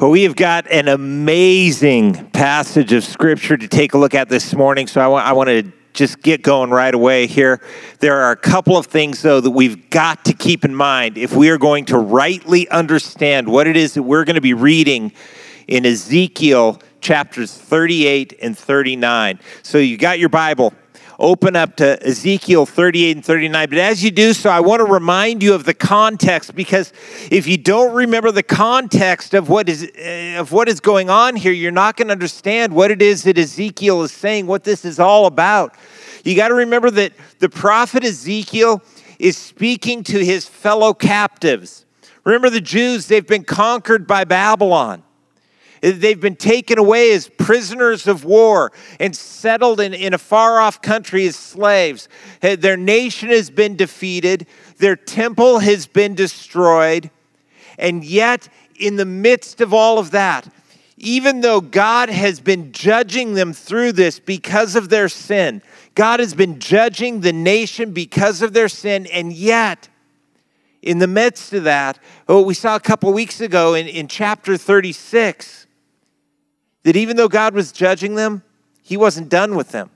Well, we have got an amazing passage of scripture to take a look at this morning. So I I want to just get going right away here. There are a couple of things, though, that we've got to keep in mind if we are going to rightly understand what it is that we're going to be reading in Ezekiel chapters 38 and 39. So you got your Bible open up to Ezekiel 38 and 39. But as you do so, I want to remind you of the context because if you don't remember the context of what is uh, of what is going on here, you're not going to understand what it is that Ezekiel is saying, what this is all about. You got to remember that the prophet Ezekiel is speaking to his fellow captives. Remember the Jews, they've been conquered by Babylon. They've been taken away as prisoners of war and settled in, in a far off country as slaves. Their nation has been defeated, their temple has been destroyed. And yet, in the midst of all of that, even though God has been judging them through this because of their sin, God has been judging the nation because of their sin, and yet, in the midst of that, what we saw a couple weeks ago in, in chapter 36, that even though God was judging them, He wasn't done with them.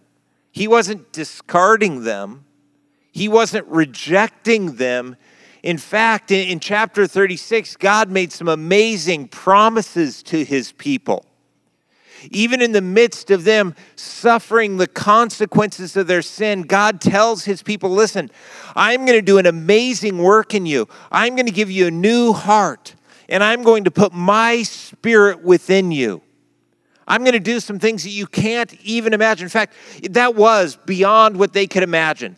He wasn't discarding them, He wasn't rejecting them. In fact, in, in chapter 36, God made some amazing promises to His people even in the midst of them suffering the consequences of their sin, God tells his people, Listen, I'm going to do an amazing work in you. I'm going to give you a new heart, and I'm going to put my spirit within you. I'm going to do some things that you can't even imagine. In fact, that was beyond what they could imagine.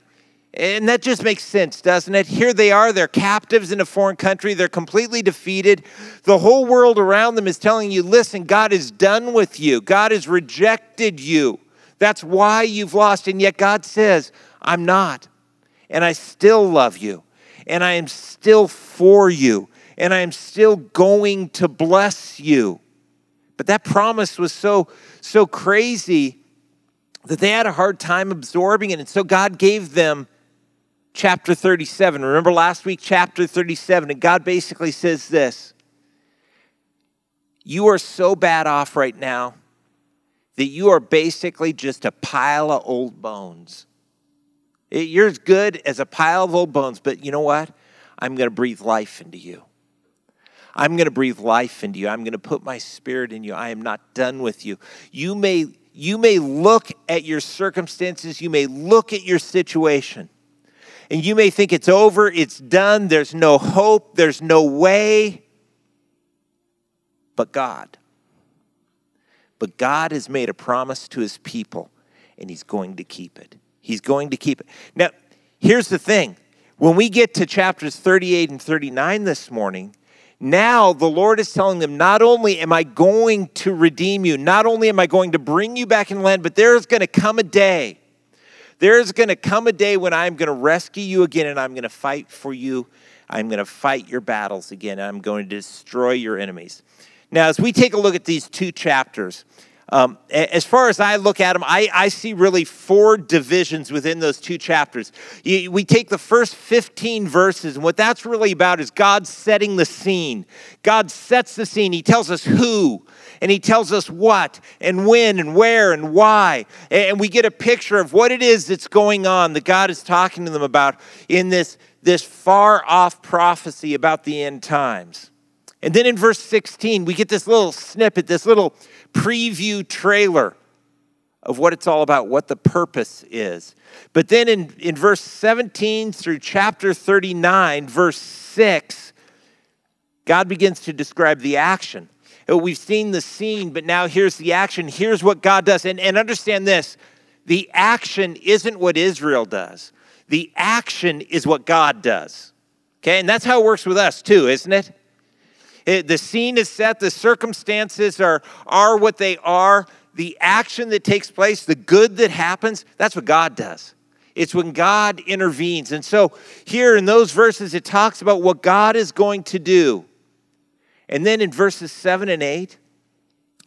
And that just makes sense, doesn't it? Here they are, they're captives in a foreign country, they're completely defeated. The whole world around them is telling you listen, God is done with you, God has rejected you. That's why you've lost. And yet God says, I'm not. And I still love you. And I am still for you. And I am still going to bless you. But that promise was so, so crazy that they had a hard time absorbing it. And so God gave them chapter 37. Remember last week, chapter 37, and God basically says this You are so bad off right now that you are basically just a pile of old bones. You're as good as a pile of old bones, but you know what? I'm going to breathe life into you. I'm going to breathe life into you. I'm going to put my spirit in you. I am not done with you. You may you may look at your circumstances, you may look at your situation, and you may think it's over, it's done, there's no hope, there's no way. But God, but God has made a promise to his people, and he's going to keep it. He's going to keep it. Now, here's the thing when we get to chapters 38 and 39 this morning, now the Lord is telling them, not only am I going to redeem you, not only am I going to bring you back in land, but there's going to come a day. There's going to come a day when I'm going to rescue you again and I'm going to fight for you. I'm going to fight your battles again. I'm going to destroy your enemies. Now, as we take a look at these two chapters, um, as far as I look at them, I, I, see really four divisions within those two chapters. we take the first 15 verses, and what that's really about is God setting the scene. God sets the scene. He tells us who, and He tells us what, and when, and where, and why. And we get a picture of what it is that's going on that God is talking to them about in this, this far off prophecy about the end times. And then in verse 16, we get this little snippet, this little preview trailer of what it's all about, what the purpose is. But then in, in verse 17 through chapter 39, verse 6, God begins to describe the action. Uh, we've seen the scene, but now here's the action. Here's what God does. And, and understand this the action isn't what Israel does, the action is what God does. Okay, and that's how it works with us too, isn't it? It, the scene is set, the circumstances are, are what they are. The action that takes place, the good that happens, that's what God does. It's when God intervenes. And so, here in those verses, it talks about what God is going to do. And then in verses 7 and 8,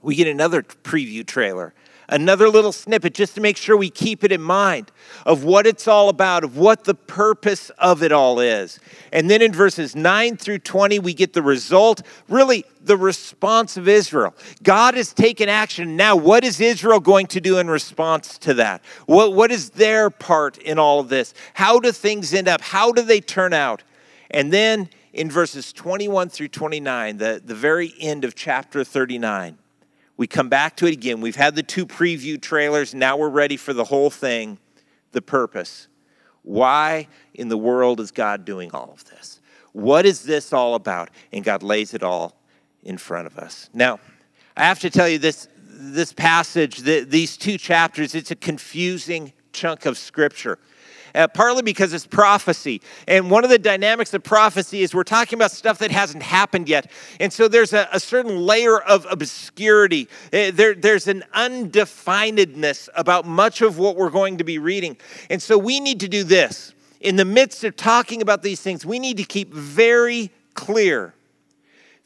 we get another preview trailer another little snippet just to make sure we keep it in mind of what it's all about, of what the purpose of it all is. And then in verses 9 through 20, we get the result, really the response of Israel. God has taken action. Now, what is Israel going to do in response to that? What, what is their part in all of this? How do things end up? How do they turn out? And then in verses 21 through 29, the, the very end of chapter 39, we come back to it again. We've had the two preview trailers. Now we're ready for the whole thing, the purpose. Why in the world is God doing all of this? What is this all about? And God lays it all in front of us. Now, I have to tell you this this passage, the, these two chapters, it's a confusing chunk of scripture uh, partly because it's prophecy. And one of the dynamics of prophecy is we're talking about stuff that hasn't happened yet. And so there's a, a certain layer of obscurity, uh, there, there's an undefinedness about much of what we're going to be reading. And so we need to do this. In the midst of talking about these things, we need to keep very clear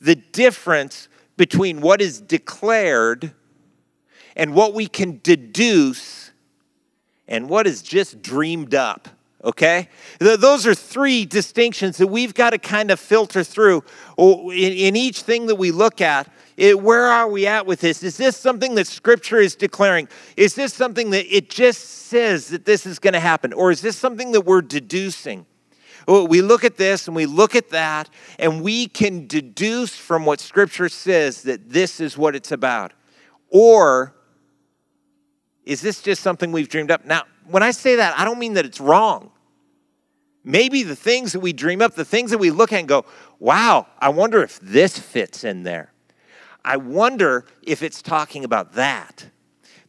the difference between what is declared and what we can deduce and what is just dreamed up. Okay? Those are three distinctions that we've got to kind of filter through in each thing that we look at. Where are we at with this? Is this something that Scripture is declaring? Is this something that it just says that this is going to happen? Or is this something that we're deducing? We look at this and we look at that, and we can deduce from what Scripture says that this is what it's about. Or is this just something we've dreamed up? Now, when I say that, I don't mean that it's wrong. Maybe the things that we dream up, the things that we look at and go, wow, I wonder if this fits in there. I wonder if it's talking about that.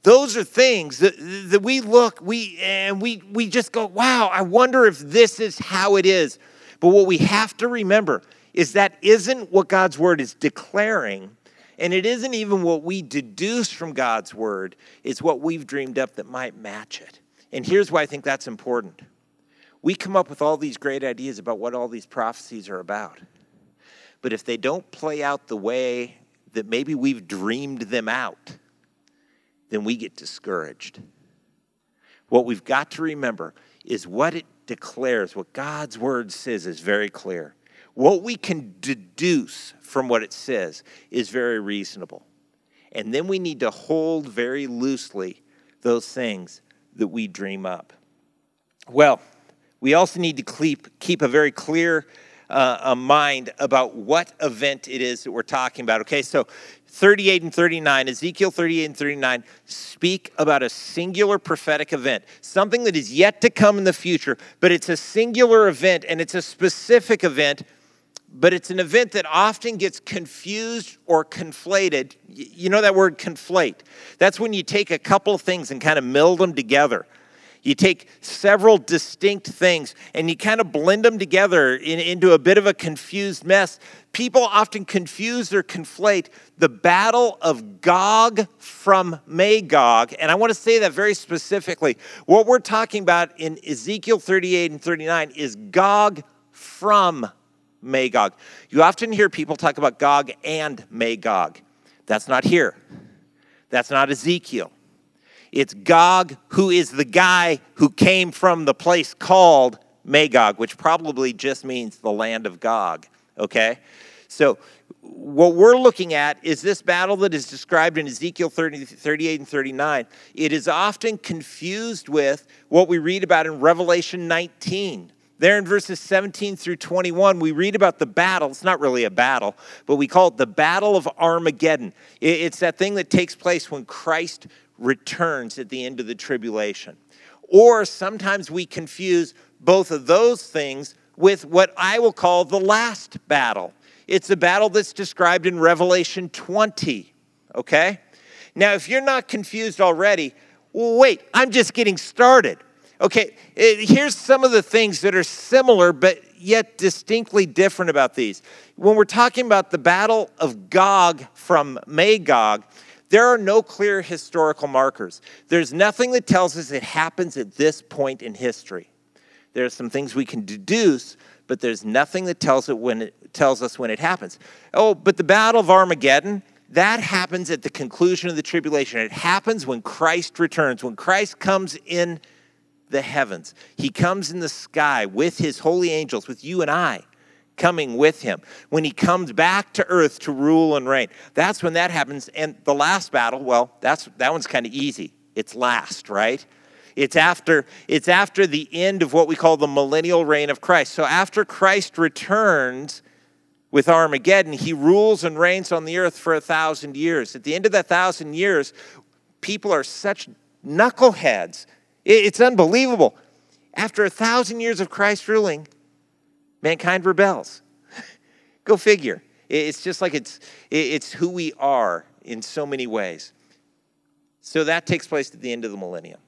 Those are things that, that we look, we and we we just go, wow, I wonder if this is how it is. But what we have to remember is that isn't what God's word is declaring and it isn't even what we deduce from God's word, it's what we've dreamed up that might match it. And here's why I think that's important. We come up with all these great ideas about what all these prophecies are about. But if they don't play out the way that maybe we've dreamed them out, then we get discouraged. What we've got to remember is what it declares, what God's word says is very clear. What we can deduce from what it says is very reasonable. And then we need to hold very loosely those things that we dream up. Well, we also need to keep, keep a very clear uh, a mind about what event it is that we're talking about. Okay, so 38 and 39, Ezekiel 38 and 39 speak about a singular prophetic event, something that is yet to come in the future, but it's a singular event and it's a specific event but it's an event that often gets confused or conflated. You know that word conflate? That's when you take a couple of things and kind of meld them together. You take several distinct things and you kind of blend them together in, into a bit of a confused mess. People often confuse or conflate the battle of Gog from Magog. And I want to say that very specifically. What we're talking about in Ezekiel 38 and 39 is Gog from Magog. You often hear people talk about Gog and Magog. That's not here. That's not Ezekiel. It's Gog, who is the guy who came from the place called Magog, which probably just means the land of Gog. Okay? So, what we're looking at is this battle that is described in Ezekiel 30, 38 and 39. It is often confused with what we read about in Revelation 19 there in verses 17 through 21, we read about the battle. It's not really a battle, but we call it the Battle of Armageddon. It's that thing that takes place when Christ returns at the end of the tribulation. Or sometimes we confuse both of those things with what I will call the last battle. It's a battle that's described in Revelation 20, okay? Now, if you're not confused already, well, wait, I'm just getting started. Okay, eh, here's some of the things that are similar but yet distinctly different about these. When we're talking about the battle of Gog from Magog, there are no clear historical markers. There's nothing that tells us it happens at this point in history. There are some things we can deduce, but there's nothing that tells it when it tells us when it happens. Oh, but the battle of Armageddon, that happens at the conclusion of the tribulation. It happens when Christ returns, when Christ comes in the heavens. He comes in the sky with his holy angels, with you and I coming with him. When he comes back to earth to rule and reign. That's when that happens. And the last battle, well, that's that one's kind of easy. It's last, right? It's after, it's after the end of what we call the millennial reign of Christ. So after Christ returns with Armageddon, he rules and reigns on the earth for a thousand years. At the end of that thousand years, people are such knuckleheads. It's unbelievable. After a thousand years of Christ ruling, mankind rebels. Go figure. It's just like it's, it's who we are in so many ways. So that takes place at the end of the millennium.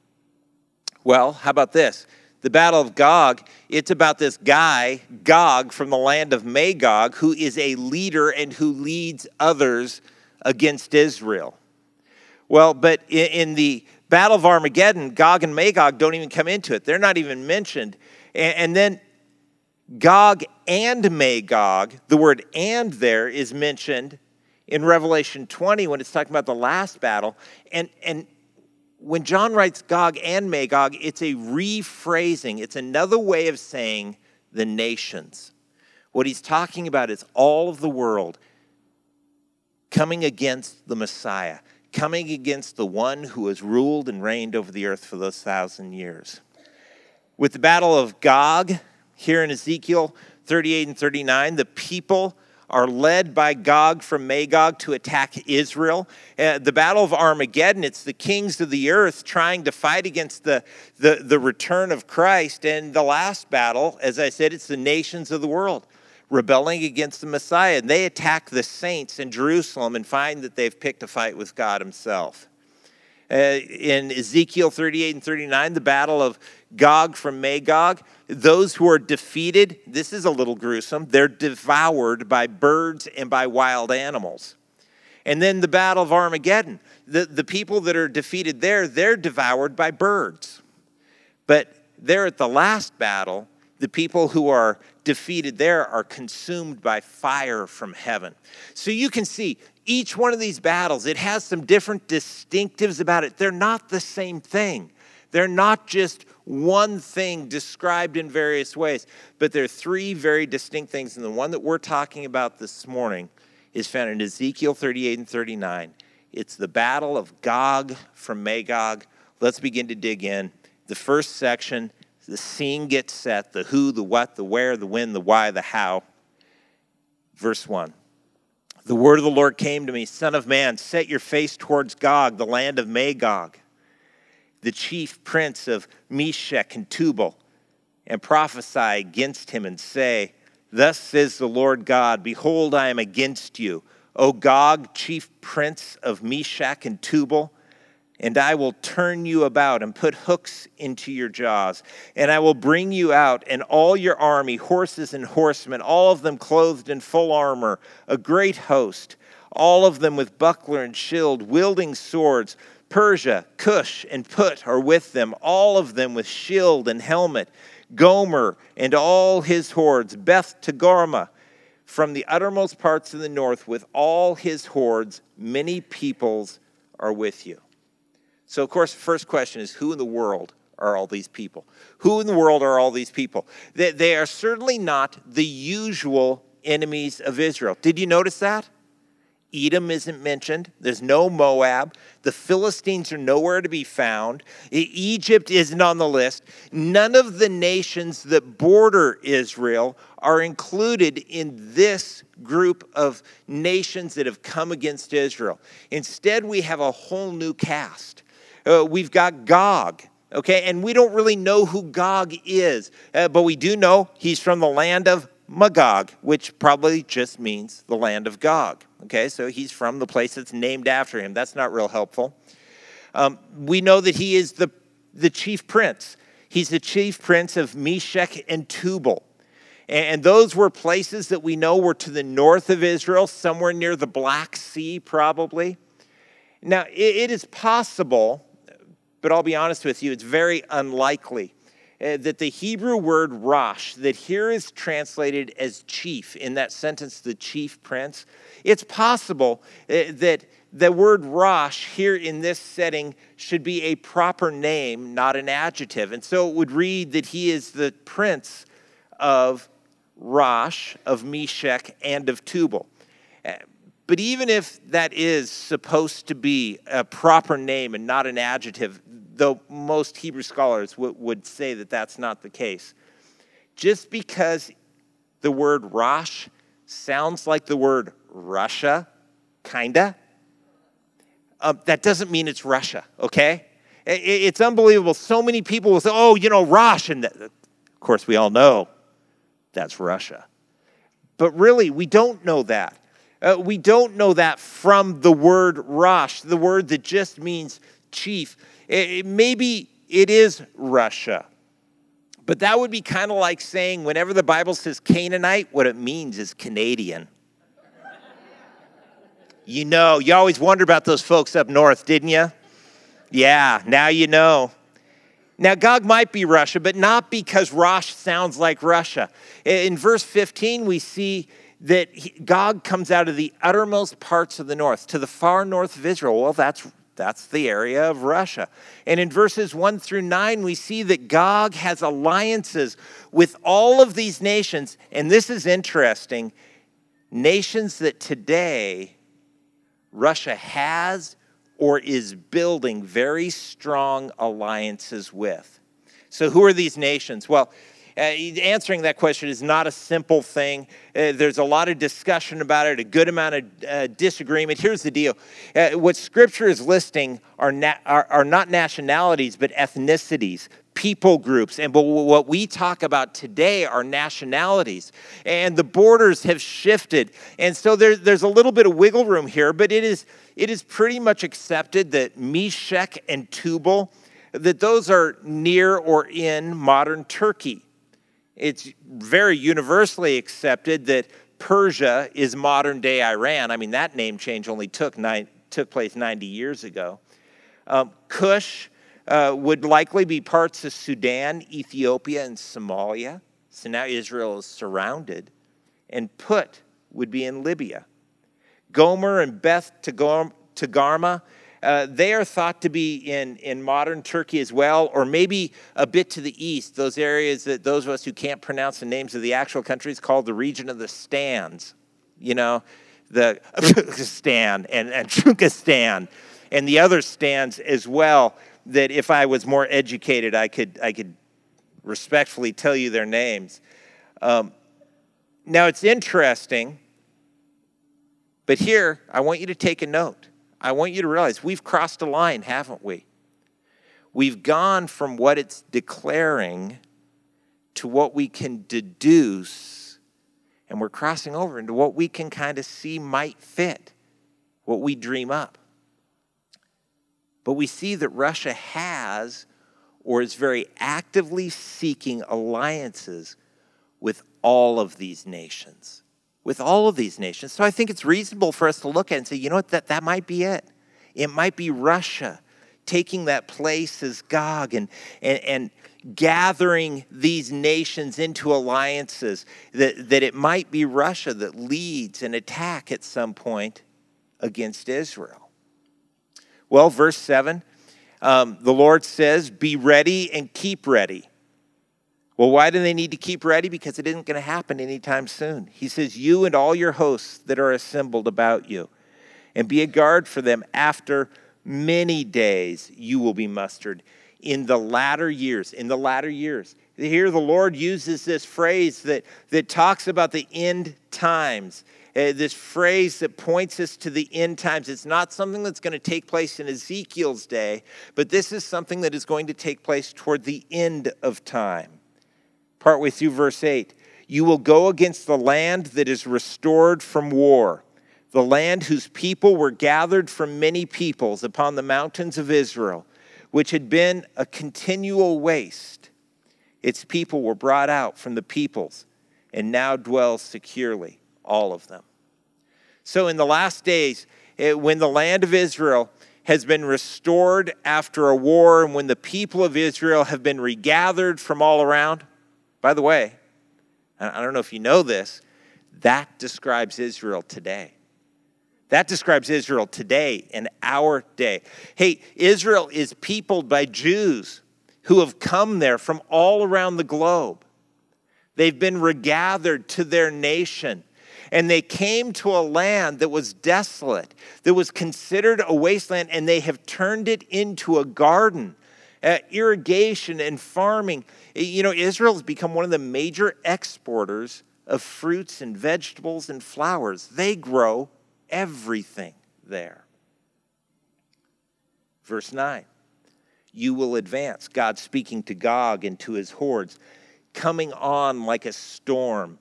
Well, how about this? The Battle of Gog, it's about this guy, Gog, from the land of Magog, who is a leader and who leads others against Israel. Well, but in the Battle of Armageddon, Gog and Magog don't even come into it. They're not even mentioned. And then Gog and Magog, the word and there is mentioned in Revelation 20 when it's talking about the last battle. And, and when John writes Gog and Magog, it's a rephrasing, it's another way of saying the nations. What he's talking about is all of the world coming against the Messiah, coming against the one who has ruled and reigned over the earth for those thousand years. With the Battle of Gog, here in Ezekiel 38 and 39, the people are led by Gog from Magog to attack Israel. Uh, the Battle of Armageddon, it's the kings of the earth trying to fight against the, the, the return of Christ. And the last battle, as I said, it's the nations of the world rebelling against the Messiah. And they attack the saints in Jerusalem and find that they've picked a fight with God Himself. Uh, in Ezekiel 38 and 39, the battle of Gog from Magog, those who are defeated, this is a little gruesome, they're devoured by birds and by wild animals. And then the Battle of Armageddon, the, the people that are defeated there, they're devoured by birds. But there at the last battle, the people who are defeated there are consumed by fire from heaven. So you can see each one of these battles, it has some different distinctives about it. They're not the same thing. They're not just one thing described in various ways, but there are three very distinct things. And the one that we're talking about this morning is found in Ezekiel 38 and 39. It's the battle of Gog from Magog. Let's begin to dig in. The first section, the scene gets set the who, the what, the where, the when, the why, the how. Verse 1. The word of the Lord came to me, Son of man, set your face towards Gog, the land of Magog the chief prince of Meshech and Tubal, and prophesy against him and say, Thus says the Lord God, Behold, I am against you, O Gog, chief prince of Meshech and Tubal, and I will turn you about and put hooks into your jaws, and I will bring you out and all your army, horses and horsemen, all of them clothed in full armor, a great host, all of them with buckler and shield, wielding swords Persia, Cush, and Put are with them, all of them with shield and helmet. Gomer and all his hordes, Beth Togarmah, from the uttermost parts of the north, with all his hordes, many peoples are with you. So, of course, the first question is who in the world are all these people? Who in the world are all these people? They, they are certainly not the usual enemies of Israel. Did you notice that? Edom isn't mentioned. There's no Moab. The Philistines are nowhere to be found. Egypt isn't on the list. None of the nations that border Israel are included in this group of nations that have come against Israel. Instead, we have a whole new cast. Uh, we've got Gog, okay, and we don't really know who Gog is, uh, but we do know he's from the land of Magog, which probably just means the land of Gog. Okay, so he's from the place that's named after him. That's not real helpful. Um, we know that he is the, the chief prince. He's the chief prince of Meshech and Tubal. And those were places that we know were to the north of Israel, somewhere near the Black Sea, probably. Now, it is possible, but I'll be honest with you, it's very unlikely uh, that the Hebrew word Rosh, that here is translated as chief in that sentence, the chief prince, it's possible uh, that the word Rosh here in this setting should be a proper name, not an adjective. And so it would read that he is the prince of Rosh, of Meshech, and of Tubal. But even if that is supposed to be a proper name and not an adjective, though most Hebrew scholars w- would say that that's not the case. Just because the word Rosh sounds like the word Russia, kinda, uh, that doesn't mean it's Russia, okay? It, it's unbelievable. So many people will say, oh, you know, Rosh. And of course, we all know that's Russia. But really, we don't know that. Uh, we don't know that from the word Rosh, the word that just means chief. It, maybe it is Russia. But that would be kind of like saying whenever the Bible says Canaanite, what it means is Canadian. you know, you always wonder about those folks up north, didn't you? Yeah, now you know. Now, Gog might be Russia, but not because Rosh sounds like Russia. In verse 15, we see that Gog comes out of the uttermost parts of the north, to the far north of Israel. Well, that's that's the area of Russia. And in verses 1 through 9, we see that Gog has alliances with all of these nations. And this is interesting nations that today Russia has or is building very strong alliances with. So, who are these nations? Well, uh, answering that question is not a simple thing. Uh, there's a lot of discussion about it, a good amount of uh, disagreement. Here's the deal uh, what Scripture is listing are, na- are, are not nationalities, but ethnicities, people groups. And but what we talk about today are nationalities. And the borders have shifted. And so there, there's a little bit of wiggle room here, but it is, it is pretty much accepted that Meshech and Tubal, that those are near or in modern Turkey. It's very universally accepted that Persia is modern day Iran. I mean, that name change only took, took place 90 years ago. Um, Cush uh, would likely be parts of Sudan, Ethiopia, and Somalia. So now Israel is surrounded. And Put would be in Libya. Gomer and Beth Togarmah uh, they are thought to be in, in modern Turkey as well, or maybe a bit to the east, those areas that those of us who can't pronounce the names of the actual countries called the region of the stands. You know, the Stan and, and Trukistan and the other stands as well, that if I was more educated, I could, I could respectfully tell you their names. Um, now, it's interesting, but here I want you to take a note. I want you to realize we've crossed a line, haven't we? We've gone from what it's declaring to what we can deduce, and we're crossing over into what we can kind of see might fit, what we dream up. But we see that Russia has or is very actively seeking alliances with all of these nations with all of these nations. So I think it's reasonable for us to look at and say, you know what, that, that might be it. It might be Russia taking that place as Gog and, and, and gathering these nations into alliances, that, that it might be Russia that leads an attack at some point against Israel. Well, verse 7, um, the Lord says, Be ready and keep ready well, why do they need to keep ready? Because it isn't going to happen anytime soon. He says, You and all your hosts that are assembled about you, and be a guard for them after many days you will be mustered in the latter years. In the latter years. Here, the Lord uses this phrase that, that talks about the end times. Uh, this phrase that points us to the end times. It's not something that's going to take place in Ezekiel's day, but this is something that is going to take place toward the end of time partway through verse 8. You will go against the land that is restored from war, the land whose people were gathered from many peoples upon the mountains of Israel, which had been a continual waste. Its people were brought out from the peoples and now dwell securely, all of them. So, in the last days, eh, when the land of Israel has been restored after a war and when the people of Israel have been regathered from all around. By the way, I don't know if you know this, that describes Israel today. That describes Israel today in our day. Hey, Israel is peopled by Jews who have come there from all around the globe. They've been regathered to their nation. And they came to a land that was desolate, that was considered a wasteland, and they have turned it into a garden. Uh, irrigation and farming. You know, Israel has become one of the major exporters of fruits and vegetables and flowers. They grow everything there. Verse 9 You will advance, God speaking to Gog and to his hordes, coming on like a storm.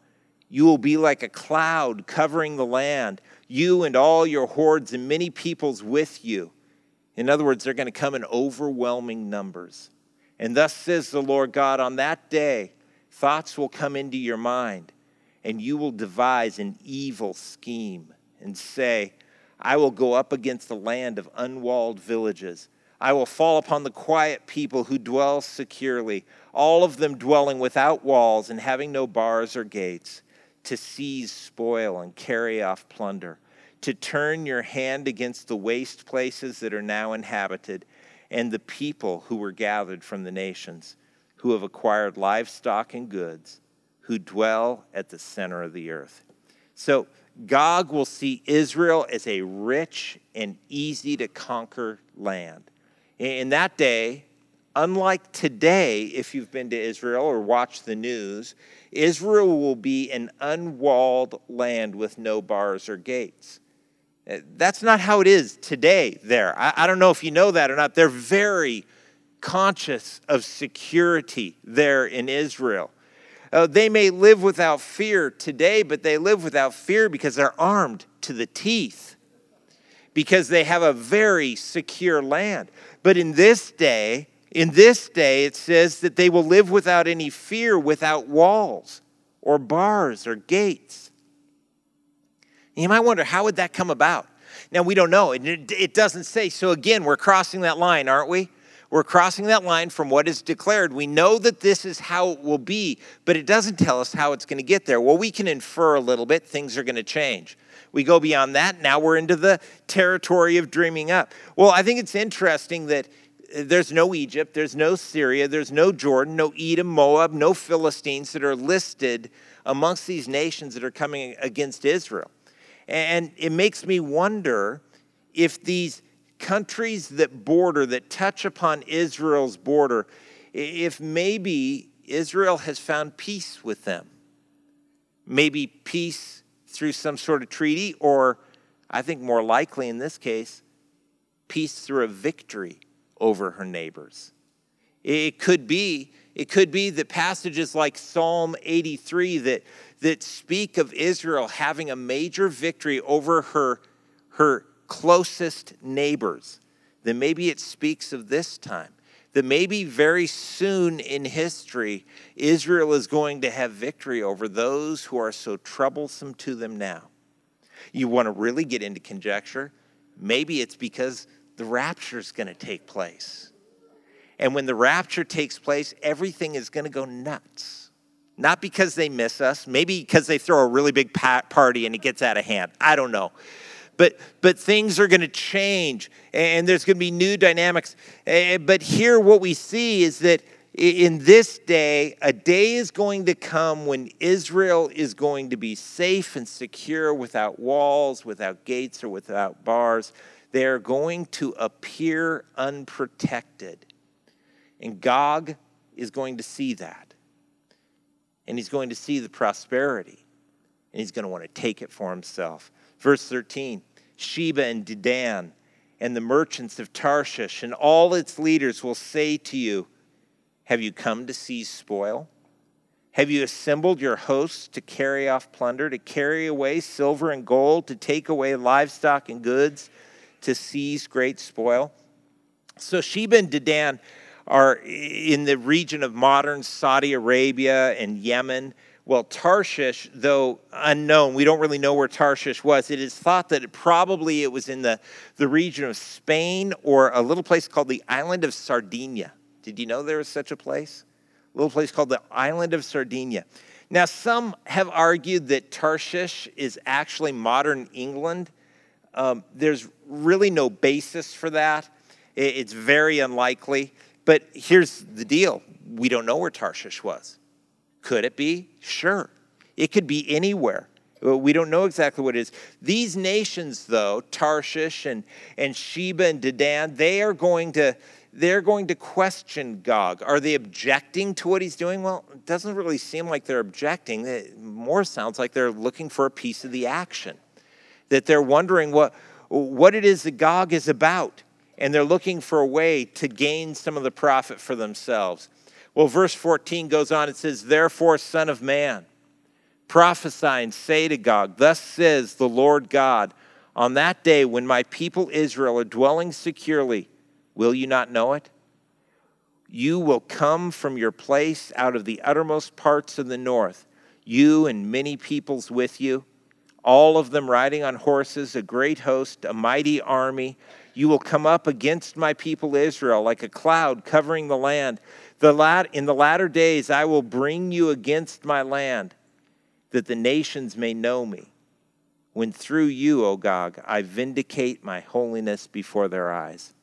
You will be like a cloud covering the land, you and all your hordes and many peoples with you. In other words, they're going to come in overwhelming numbers. And thus says the Lord God, on that day, thoughts will come into your mind, and you will devise an evil scheme and say, I will go up against the land of unwalled villages. I will fall upon the quiet people who dwell securely, all of them dwelling without walls and having no bars or gates, to seize spoil and carry off plunder, to turn your hand against the waste places that are now inhabited, and the people who were gathered from the nations, who have acquired livestock and goods, who dwell at the center of the earth. So, Gog will see Israel as a rich and easy to conquer land. In that day, unlike today, if you've been to Israel or watched the news, Israel will be an unwalled land with no bars or gates. That's not how it is today there. I, I don't know if you know that or not. They're very conscious of security there in Israel. Uh, they may live without fear today, but they live without fear because they're armed to the teeth, because they have a very secure land. But in this day, in this day, it says that they will live without any fear, without walls or bars or gates. You might wonder, how would that come about? Now, we don't know. It, it doesn't say. So, again, we're crossing that line, aren't we? We're crossing that line from what is declared. We know that this is how it will be, but it doesn't tell us how it's going to get there. Well, we can infer a little bit, things are going to change. We go beyond that. Now we're into the territory of dreaming up. Well, I think it's interesting that uh, there's no Egypt, there's no Syria, there's no Jordan, no Edom, Moab, no Philistines that are listed amongst these nations that are coming against Israel. And it makes me wonder if these countries that border, that touch upon Israel's border, if maybe Israel has found peace with them. Maybe peace through some sort of treaty, or I think more likely in this case, peace through a victory over her neighbors. It could be, it could be that passages like Psalm 83 that, that speak of Israel having a major victory over her, her closest neighbors, then maybe it speaks of this time. That maybe very soon in history, Israel is going to have victory over those who are so troublesome to them now. You want to really get into conjecture? Maybe it's because the rapture is going to take place. And when the rapture takes place, everything is going to go nuts. Not because they miss us, maybe because they throw a really big party and it gets out of hand. I don't know but but things are going to change and there's going to be new dynamics but here what we see is that in this day a day is going to come when israel is going to be safe and secure without walls without gates or without bars they're going to appear unprotected and gog is going to see that and he's going to see the prosperity and he's going to want to take it for himself Verse 13 Sheba and Dedan and the merchants of Tarshish and all its leaders will say to you, Have you come to seize spoil? Have you assembled your hosts to carry off plunder, to carry away silver and gold, to take away livestock and goods, to seize great spoil? So Sheba and Dedan are in the region of modern Saudi Arabia and Yemen Well, Tarshish, though unknown, we don't really know where Tarshish was. It is thought that it probably it was in the, the region of Spain or a little place called the island of Sardinia. Did you know there was such a place? A little place called the island of Sardinia. Now, some have argued that Tarshish is actually modern England. Um, there's really no basis for that. It's very unlikely. But here's the deal we don't know where Tarshish was. Could it be? Sure. It could be anywhere. We don't know exactly what it is. These nations, though, Tarshish and, and Sheba and Dedan, they are going to they're going to question Gog. Are they objecting to what he's doing? Well, it doesn't really seem like they're objecting. It more sounds like they're looking for a piece of the action. That they're wondering what, what it is that Gog is about. And they're looking for a way to gain some of the profit for themselves. Well, verse 14 goes on, it says, Therefore, Son of Man, prophesy and say to Gog, Thus says the Lord God, on that day when my people Israel are dwelling securely, will you not know it? You will come from your place out of the uttermost parts of the north, you and many peoples with you, all of them riding on horses, a great host, a mighty army. You will come up against my people Israel like a cloud covering the land. The lat- in the latter days, I will bring you against my land, that the nations may know me. When through you, O Gog, I vindicate my holiness before their eyes.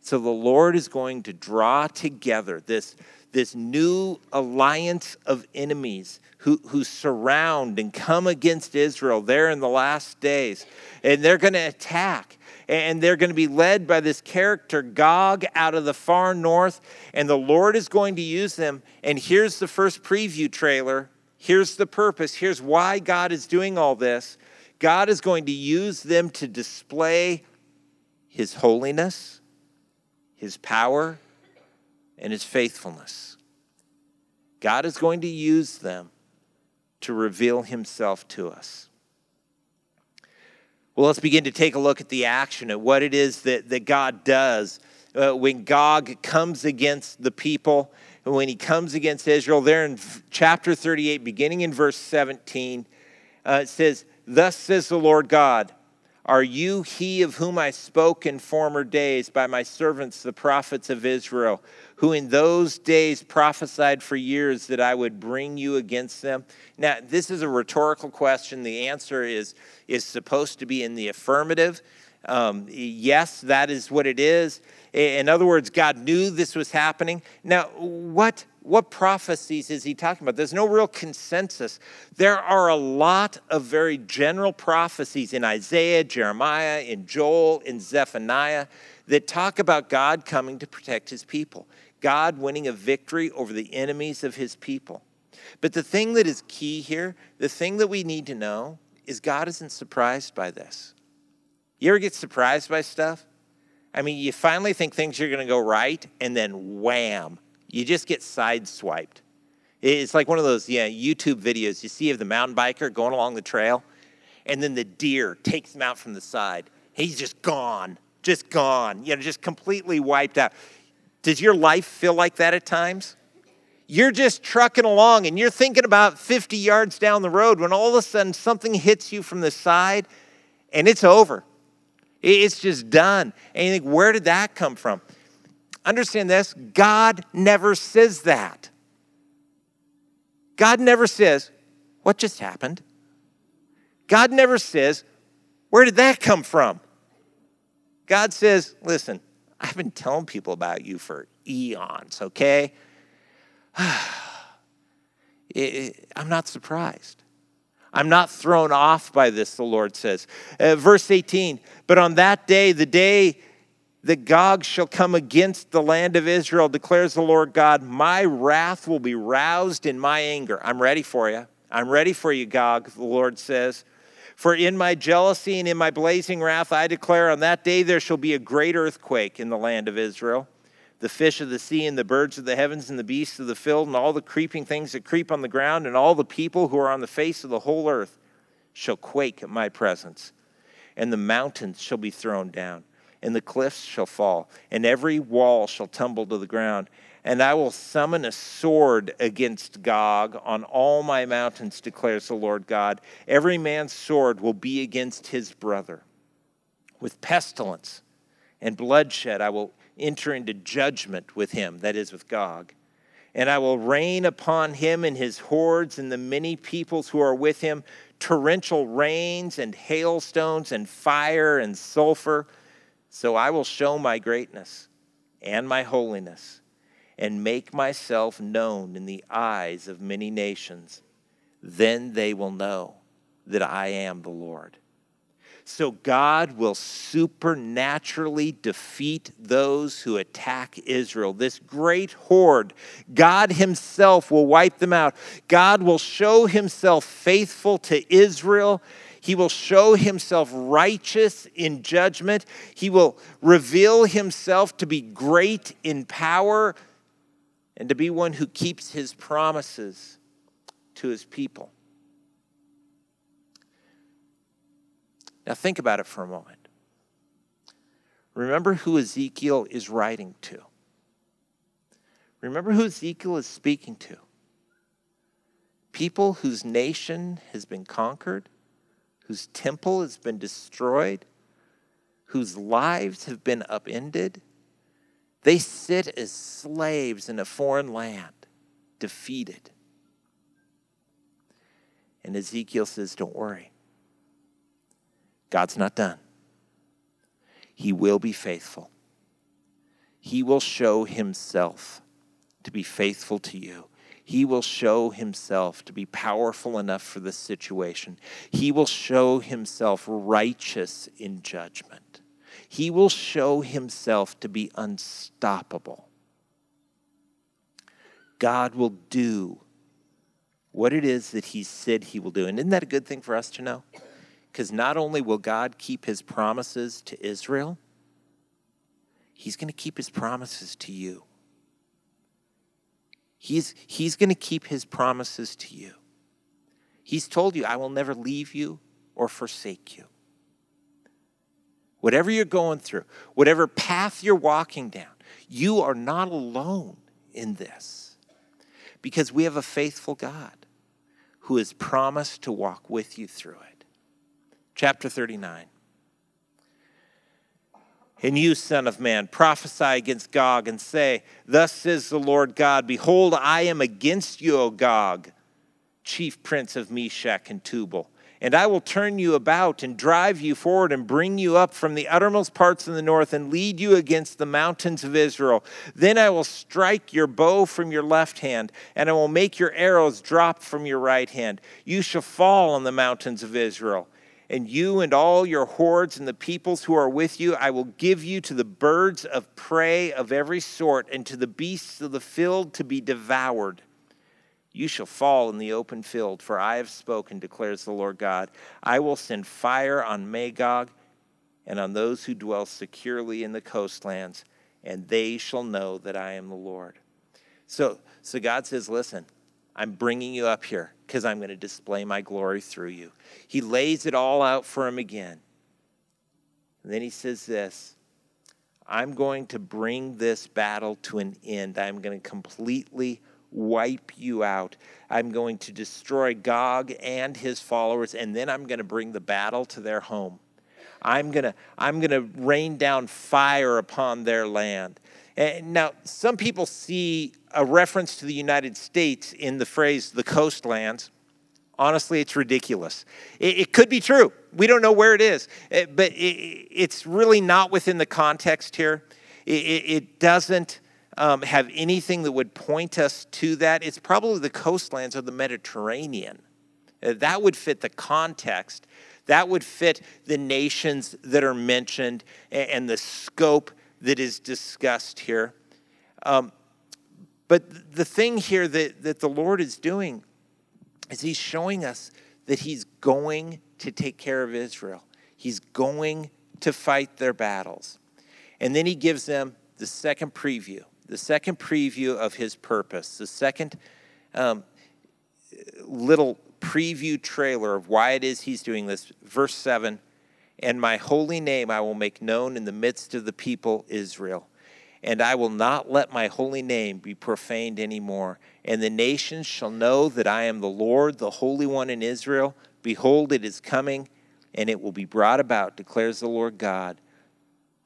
So the Lord is going to draw together this, this new alliance of enemies who, who surround and come against Israel there in the last days. And they're going to attack and they're going to be led by this character, Gog, out of the far north, and the Lord is going to use them. And here's the first preview trailer. Here's the purpose. Here's why God is doing all this. God is going to use them to display his holiness, his power, and his faithfulness. God is going to use them to reveal himself to us. Well, let's begin to take a look at the action, at what it is that, that God does uh, when Gog comes against the people, and when he comes against Israel. There in chapter 38, beginning in verse 17, uh, it says, Thus says the Lord God, are you he of whom I spoke in former days by my servants, the prophets of Israel, who in those days prophesied for years that I would bring you against them? Now, this is a rhetorical question. The answer is, is supposed to be in the affirmative. Um, yes, that is what it is. In other words, God knew this was happening. Now, what what prophecies is he talking about? There's no real consensus. There are a lot of very general prophecies in Isaiah, Jeremiah, in Joel, in Zephaniah that talk about God coming to protect his people, God winning a victory over the enemies of his people. But the thing that is key here, the thing that we need to know, is God isn't surprised by this. You ever get surprised by stuff? I mean, you finally think things are going to go right, and then wham, you just get sideswiped. It's like one of those yeah, YouTube videos you see of the mountain biker going along the trail, and then the deer takes him out from the side. He's just gone, just gone, you know, just completely wiped out. Does your life feel like that at times? You're just trucking along and you're thinking about 50 yards down the road when all of a sudden something hits you from the side and it's over. It's just done. And you think, where did that come from? Understand this God never says that. God never says, What just happened? God never says, Where did that come from? God says, Listen, I've been telling people about you for eons, okay? I'm not surprised. I'm not thrown off by this, the Lord says. Uh, verse 18, but on that day, the day that Gog shall come against the land of Israel, declares the Lord God. My wrath will be roused in my anger. I'm ready for you. I'm ready for you, Gog, the Lord says. For in my jealousy and in my blazing wrath, I declare on that day there shall be a great earthquake in the land of Israel. The fish of the sea and the birds of the heavens and the beasts of the field and all the creeping things that creep on the ground and all the people who are on the face of the whole earth shall quake at my presence. And the mountains shall be thrown down and the cliffs shall fall, and every wall shall tumble to the ground, and I will summon a sword against Gog on all my mountains, declares the Lord God. Every man's sword will be against his brother. With pestilence and bloodshed, I will enter into judgment with him, that is, with Gog. And I will rain upon him and his hordes and the many peoples who are with him torrential rains and hailstones and fire and sulfur. So I will show my greatness and my holiness and make myself known in the eyes of many nations. Then they will know that I am the Lord. So God will supernaturally defeat those who attack Israel. This great horde, God Himself will wipe them out. God will show Himself faithful to Israel. He will show Himself righteous in judgment. He will reveal Himself to be great in power and to be one who keeps His promises to His people. Now, think about it for a moment. Remember who Ezekiel is writing to. Remember who Ezekiel is speaking to. People whose nation has been conquered, whose temple has been destroyed, whose lives have been upended. They sit as slaves in a foreign land, defeated. And Ezekiel says, Don't worry. God's not done. He will be faithful. He will show himself to be faithful to you. He will show himself to be powerful enough for this situation. He will show himself righteous in judgment. He will show himself to be unstoppable. God will do what it is that he said he will do. And isn't that a good thing for us to know? Because not only will God keep his promises to Israel, he's going to keep his promises to you. He's, he's going to keep his promises to you. He's told you, I will never leave you or forsake you. Whatever you're going through, whatever path you're walking down, you are not alone in this because we have a faithful God who has promised to walk with you through it chapter 39. And you, Son of Man, prophesy against Gog and say, Thus says the Lord God, Behold, I am against you, O Gog, chief prince of Meshech and Tubal. And I will turn you about and drive you forward and bring you up from the uttermost parts of the north and lead you against the mountains of Israel. Then I will strike your bow from your left hand, and I will make your arrows drop from your right hand. You shall fall on the mountains of Israel and you and all your hordes and the peoples who are with you, I will give you to the birds of prey of every sort and to the beasts of the field to be devoured. You shall fall in the open field, for I have spoken, declares the Lord God. I will send fire on Magog and on those who dwell securely in the coastlands, and they shall know that I am the Lord. So, so God says, Listen, I'm bringing you up here because I'm going to display my glory through you. He lays it all out for him again. And then he says this I'm going to bring this battle to an end. I'm going to completely wipe you out. I'm going to destroy Gog and his followers, and then I'm going to bring the battle to their home. I'm going to, I'm going to rain down fire upon their land. And now, some people see a reference to the United States in the phrase the coastlands. Honestly, it's ridiculous. It, it could be true. We don't know where it is, eh, but it, it's really not within the context here. It, it doesn't um, have anything that would point us to that. It's probably the coastlands of the Mediterranean. Uh, that would fit the context. That would fit the nations that are mentioned and the scope that is discussed here. Um, but the thing here that, that the Lord is doing is He's showing us that He's going to take care of Israel, He's going to fight their battles. And then He gives them the second preview, the second preview of His purpose, the second um, little preview trailer of why it is He's doing this. Verse 7 and my holy name I will make known in the midst of the people Israel. and I will not let my holy name be profaned anymore. And the nations shall know that I am the Lord, the Holy One in Israel. Behold, it is coming, and it will be brought about, declares the Lord God.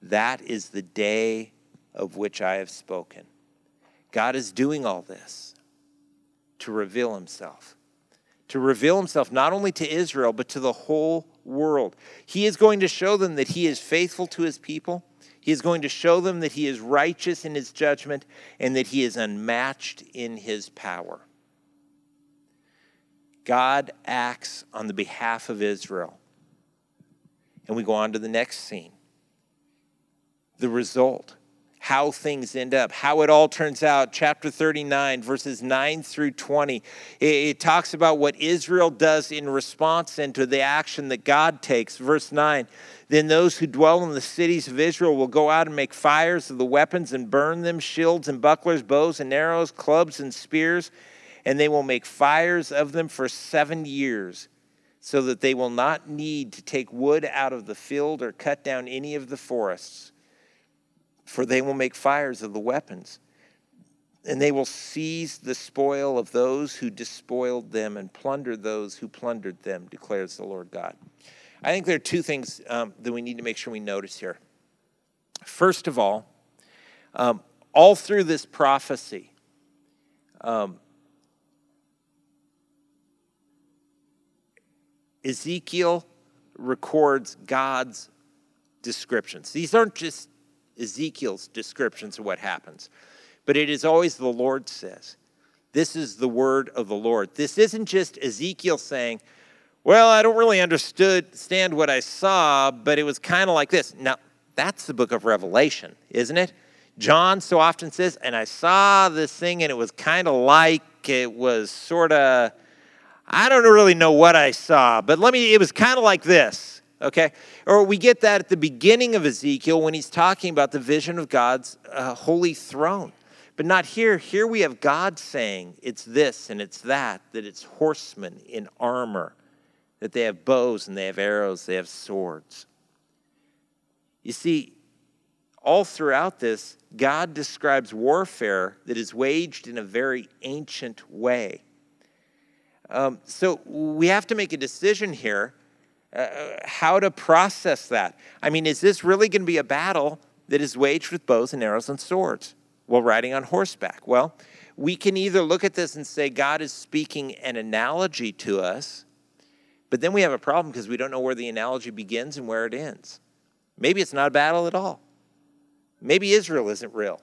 That is the day of which I have spoken. God is doing all this to reveal himself, to reveal himself not only to Israel, but to the whole world. He is going to show them that he is faithful to his people. He is going to show them that he is righteous in his judgment and that he is unmatched in his power. God acts on the behalf of Israel. And we go on to the next scene. The result how things end up, how it all turns out. Chapter 39, verses 9 through 20. It, it, talks about what Israel does in response and to the action that God takes. Verse 9 Then those who dwell in the cities of Israel will go out and make fires of the weapons and burn them shields and bucklers, bows and arrows, clubs and spears, and they will make fires of them for seven years. So that they will not need to take wood out of the field or cut down any of the forests for they will make fires of the weapons, and they will seize the spoil of those who despoiled them and plunder those who plundered them, declares the Lord God. I think there are two things um, that we need to make sure we notice here. First of all, um, all through this prophecy, um, Ezekiel records God's descriptions. These aren't just Ezekiel's descriptions of what happens. But it is always the Lord says. This is the word of the Lord. This isn't just Ezekiel saying, Well, I don't really understand what I saw, but it was kind of like this. Now, that's the book of Revelation, isn't it? John so often says, And I saw this thing, and it was kind of like it was sort of, I don't really know what I saw, but let me, it was kind of like this okay? Or we get that at the beginning of Ezekiel when he's talking about the vision of God's uh, holy throne. But not here. Here we have God saying it's this and it's that, that it's horsemen in armor, that they have bows and they have arrows, they have swords. You see, all throughout this, God describes warfare that is waged in a very ancient way. Um, so we have to make a decision here uh, how to process that. I mean, is this really going to be a battle that is waged with bows and arrows and swords while riding on horseback? Well, we can either look at this and say God is speaking an analogy to us, but then we have a problem because we don't know where the analogy begins and where it ends. Maybe it's not a battle at all. Maybe Israel isn't real.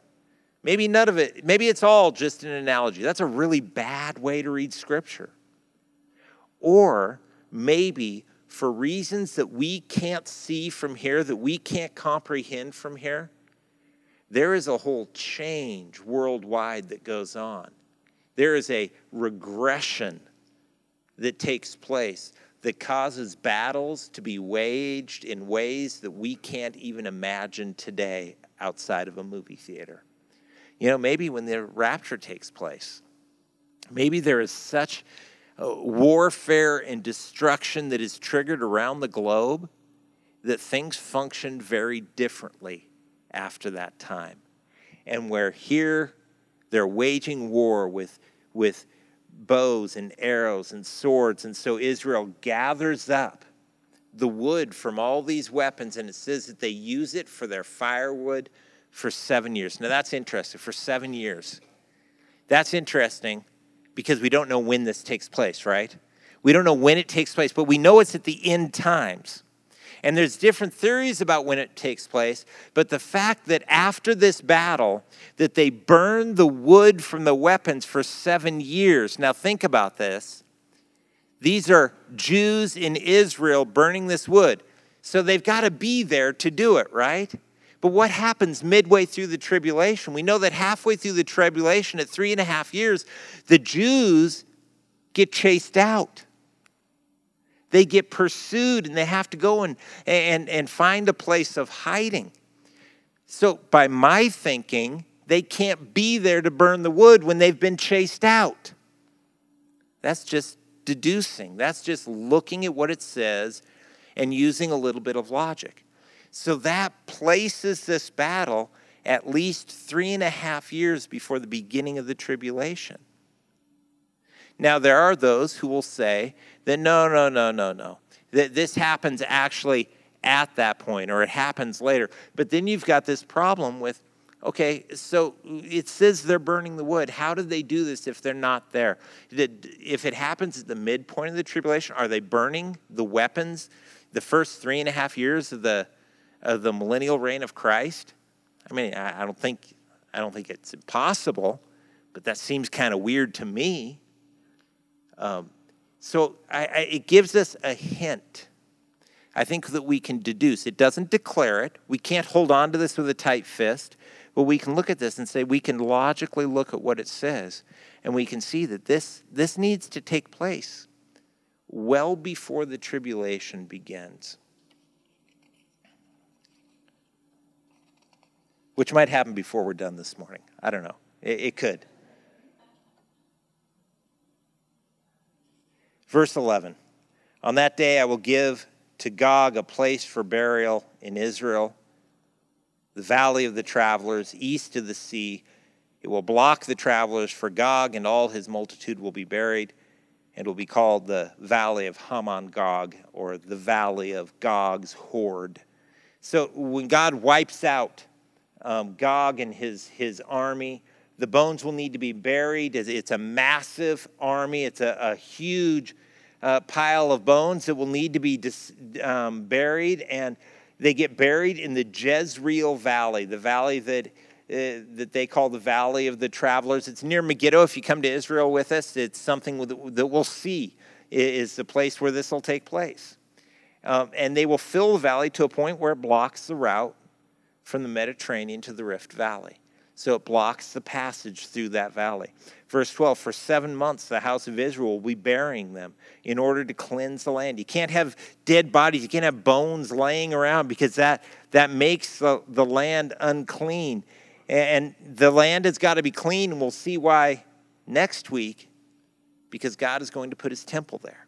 Maybe none of it, maybe it's all just an analogy. That's a really bad way to read scripture. Or maybe for reasons that we can't see from here, that we can't comprehend from here, there is a whole change worldwide that goes on. There is a regression that takes place that causes battles to be waged in ways that we can't even imagine today outside of a movie theater. You know, maybe when the rapture takes place, maybe there is such Uh, warfare and destruction that is triggered around the globe, that things function very differently after that time. And where here they're waging war with, with bows and arrows and swords. And so Israel gathers up the wood from all these weapons, and it says that they use it for their firewood for seven years. Now that's interesting, for seven years. That's interesting because we don't know when this takes place, right? We don't know when it takes place, but we know it's at the end times. And there's different theories about when it takes place, but the fact that after this battle that they burned the wood from the weapons for 7 years. Now think about this. These are Jews in Israel burning this wood. So they've got to be there to do it, right? But what happens midway through the tribulation? We know that halfway through the tribulation, at three and a half years, the Jews get chased out. They get pursued and they have to go and, and, and find a place of hiding. So, by my thinking, they can't be there to burn the wood when they've been chased out. That's just deducing, that's just looking at what it says and using a little bit of logic. So that places this battle at least three and a half years before the beginning of the tribulation. Now, there are those who will say that no, no, no, no, no, that this happens actually at that point or it happens later. But then you've got this problem with okay, so it says they're burning the wood. How did they do this if they're not there? If it happens at the midpoint of the tribulation, are they burning the weapons the first three and a half years of the, of the millennial reign of Christ? I mean, I, don't think I don't think it's impossible, but that seems kind of weird to me. Um, so I, I, it gives us a hint. I think that we can deduce. It doesn't declare it. We can't hold on to this with a tight fist, but we can look at this and say we can logically look at what it says, and we can see that this this needs to take place well before the tribulation begins. Which might happen before we're done this morning. I don't know. It, it could. Verse 11 On that day I will give to Gog a place for burial in Israel, the valley of the travelers, east of the sea. It will block the travelers, for Gog and all his multitude will be buried, and will be called the valley of Hamon Gog, or the valley of Gog's horde. So when God wipes out um, Gog and his, his army. The bones will need to be buried. It's a massive army, it's a, a huge uh, pile of bones that will need to be dis, um, buried. And they get buried in the Jezreel Valley, the valley that, uh, that they call the Valley of the Travelers. It's near Megiddo. If you come to Israel with us, it's something that we'll see is the place where this will take place. Um, and they will fill the valley to a point where it blocks the route from the Mediterranean to the Rift Valley. So it blocks the passage through that valley. Verse 12 For seven months the house of Israel will be burying them in order to cleanse the land. You can't have dead bodies, you can't have bones laying around because that, that makes the, the land unclean. And the land has got to be clean, and we'll see why next week because God is going to put his temple there.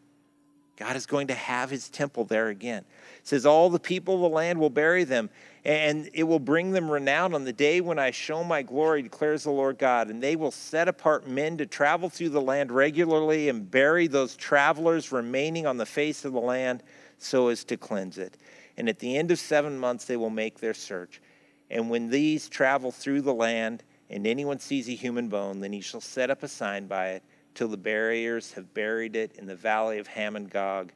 God is going to have his temple there again. It says, All the people of the land will bury them, and it will bring them renown on the day when I show my glory, declares the Lord God. And they will set apart men to travel through the land regularly and bury those travelers remaining on the face of the land so as to cleanse it. And at the end of seven months, they will make their search. And when these travel through the land, and anyone sees a human bone, then he shall set up a sign by it till the buriers have buried it in the valley of Hamon Gog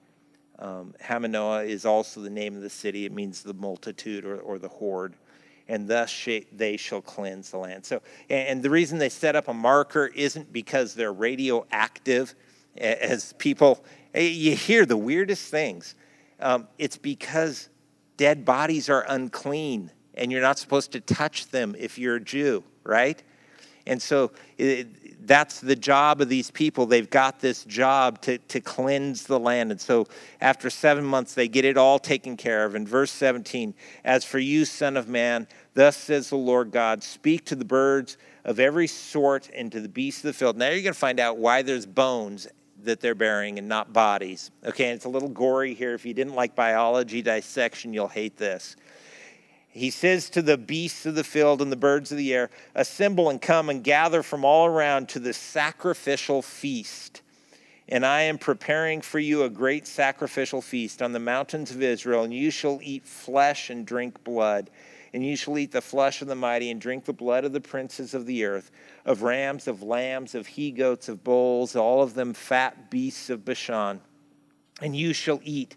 um, is also the name of the city. It means the multitude or, or the horde. And thus they shall cleanse the land. So, and the reason they set up a marker isn't because they're radioactive, as people, you hear the weirdest things. Um, it's because dead bodies are unclean and you're not supposed to touch them if you're a Jew, right? And so it, that's the job of these people. They've got this job to, to cleanse the land. And so after seven months, they get it all taken care of. In verse 17, as for you, Son of Man, thus says the Lord God, speak to the birds of every sort and to the beasts of the field. Now you're going to find out why there's bones that they're burying and not bodies. Okay, and it's a little gory here. If you didn't like biology dissection, you'll hate this. He says to the beasts of the field and the birds of the air, Assemble and come and gather from all around to the sacrificial feast. And I am preparing for you a great sacrificial feast on the mountains of Israel, and you shall eat flesh and drink blood. And you shall eat the flesh of the mighty and drink the blood of the princes of the earth, of rams, of lambs, of he goats, of bulls, all of them fat beasts of Bashan. And you shall eat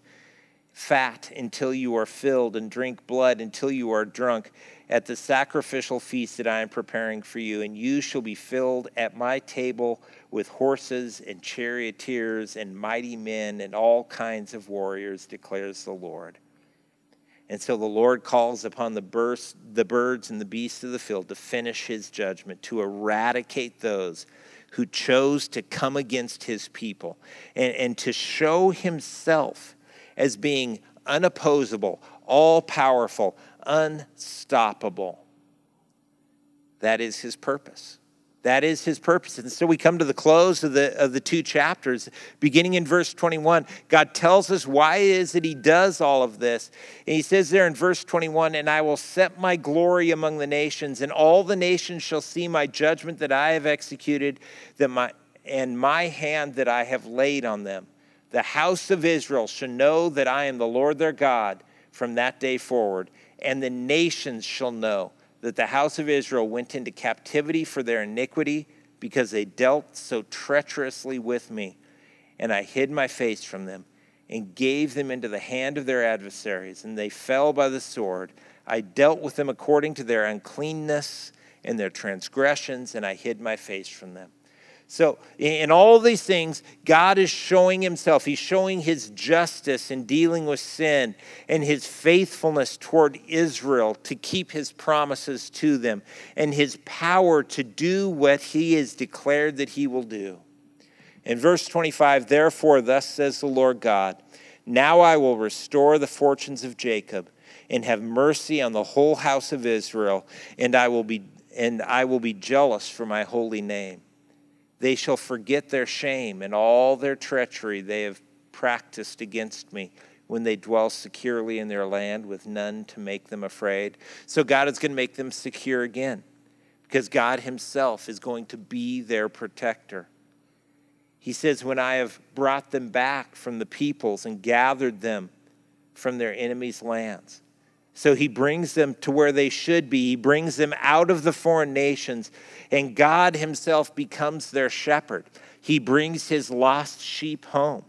fat until you are filled, and drink blood until you are drunk at the sacrificial feast that I am preparing for you. And you shall be filled at my table with horses and charioteers and mighty men and all kinds of warriors, declares the Lord. And so the Lord calls upon the, the birds and the beasts of the field to finish his judgment, to eradicate those who chose to come against his people, and, and to show himself as being unopposable, all powerful, unstoppable. That is his purpose. That is his purpose. And so we come to the close of the, of the two chapters. Beginning in verse 21, God tells us why it is that he does all of this. And he says there in verse 21 And I will set my glory among the nations, and all the nations shall see my judgment that I have executed, that my, and my hand that I have laid on them. The house of Israel shall know that I am the Lord their God from that day forward, and the nations shall know that the house of Israel went into captivity for their iniquity because they dealt so treacherously with me. And I hid my face from them and gave them into the hand of their adversaries, and they fell by the sword. I dealt with them according to their uncleanness and their transgressions, and I hid my face from them. So, in all these things, God is showing himself. He's showing his justice in dealing with sin and his faithfulness toward Israel to keep his promises to them and his power to do what he has declared that he will do. In verse 25, therefore, thus says the Lord God, now I will restore the fortunes of Jacob and have mercy on the whole house of Israel, and I will be, and I will be jealous for my holy name. They shall forget their shame and all their treachery they have practiced against me when they dwell securely in their land with none to make them afraid. So God is going to make them secure again because God Himself is going to be their protector. He says, When I have brought them back from the peoples and gathered them from their enemies' lands. So he brings them to where they should be. He brings them out of the foreign nations, and God himself becomes their shepherd. He brings his lost sheep home.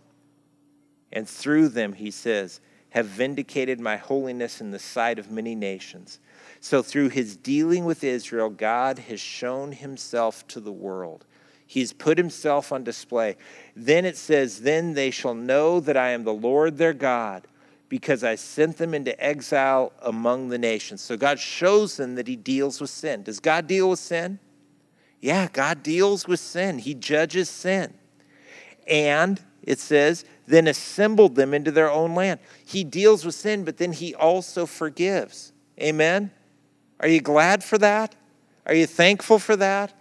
And through them, he says, have vindicated my holiness in the sight of many nations. So through his dealing with Israel, God has shown himself to the world. He's put himself on display. Then it says, Then they shall know that I am the Lord their God because I sent them into exile among the nations. So God shows them that He deals with sin. Does God deal with sin? Yeah, God deals with sin, He judges sin. And it says, then assembled them into their own land. He deals with sin, but then He also forgives. Amen? Are you glad for that? Are you thankful for that?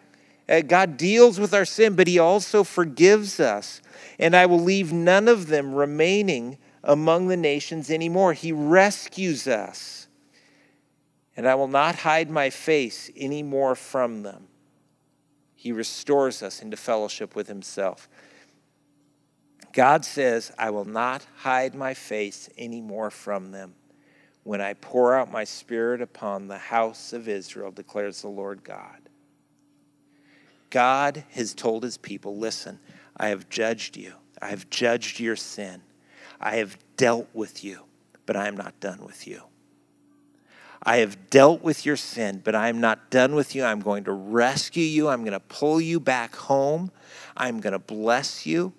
Uh, God deals with our sin, but He also forgives us. And I will leave none of them remaining among the nations anymore. He rescues us. And I will not hide my face anymore from them. He restores us into fellowship with Himself. God says, I will not hide my face anymore from them when I pour out my spirit upon the house of Israel, declares the Lord God. God has told his people, Listen, I have judged you, I have judged your sin. I have dealt with you, but I am not done with you. I have dealt with your sin, but I am not done with you. I'm going to rescue you. I'm going to pull you back home. I'm going to bless you.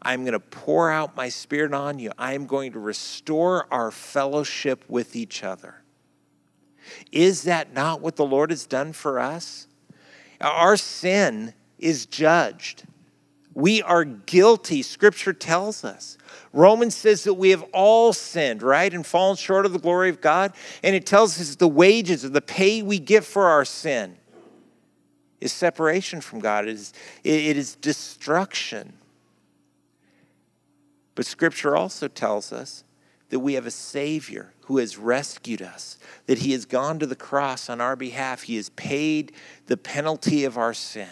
I'm going to pour out my spirit on you. I am going to restore our fellowship with each other. Is that not what the Lord has done for us? Our sin is judged. We are guilty, Scripture tells us. Romans says that we have all sinned, right, and fallen short of the glory of God. And it tells us the wages or the pay we get for our sin is separation from God, it is, it is destruction. But Scripture also tells us that we have a Savior who has rescued us, that He has gone to the cross on our behalf, He has paid the penalty of our sin.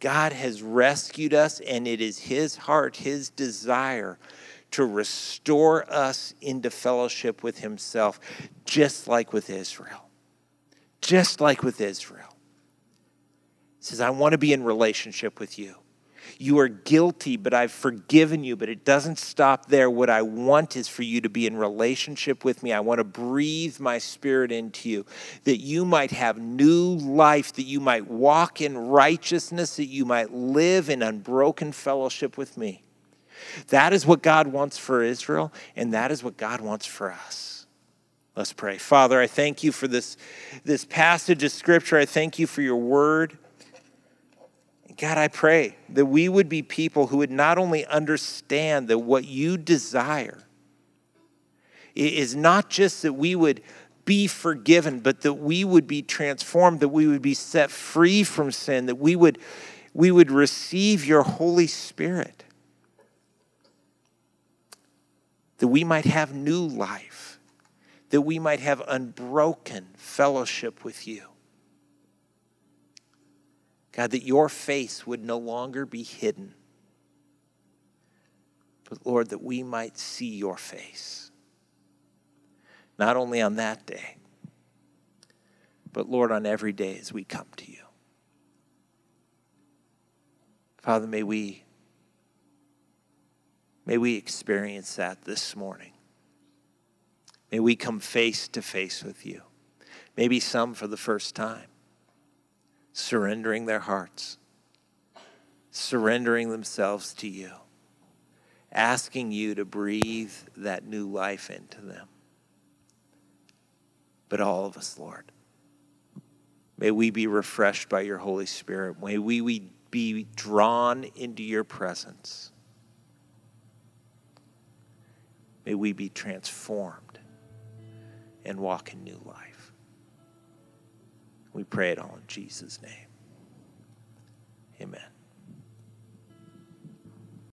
God has rescued us, and it is His heart, His desire to restore us into fellowship with Himself, just like with Israel. Just like with Israel. He says, I want to be in relationship with you. You are guilty, but I've forgiven you. But it doesn't stop there. What I want is for you to be in relationship with me. I want to breathe my spirit into you, that you might have new life, that you might walk in righteousness, that you might live in unbroken fellowship with me. That is what God wants for Israel, and that is what God wants for us. Let's pray. Father, I thank you for this, this passage of Scripture. I thank you for your word. God, I pray that we would be people who would not only understand that what you desire is not just that we would be forgiven, but that we would be transformed, that we would be set free from sin, that we would, we would receive your Holy Spirit, that we might have new life, that we might have unbroken fellowship with you. God, that your face would no longer be hidden, but Lord, that we might see your face not only on that day, but Lord, on every day as we come to you. Father, may we may we experience that this morning. May we come face to face with you. Maybe some for the first time, surrendering their hearts, surrendering themselves to you, asking you to breathe that new life into them but all of us, Lord. May we be refreshed by your Holy Spirit. May we be drawn into your presence. May we be transformed and walk in new life. We pray it all in Jesus' name. Amen.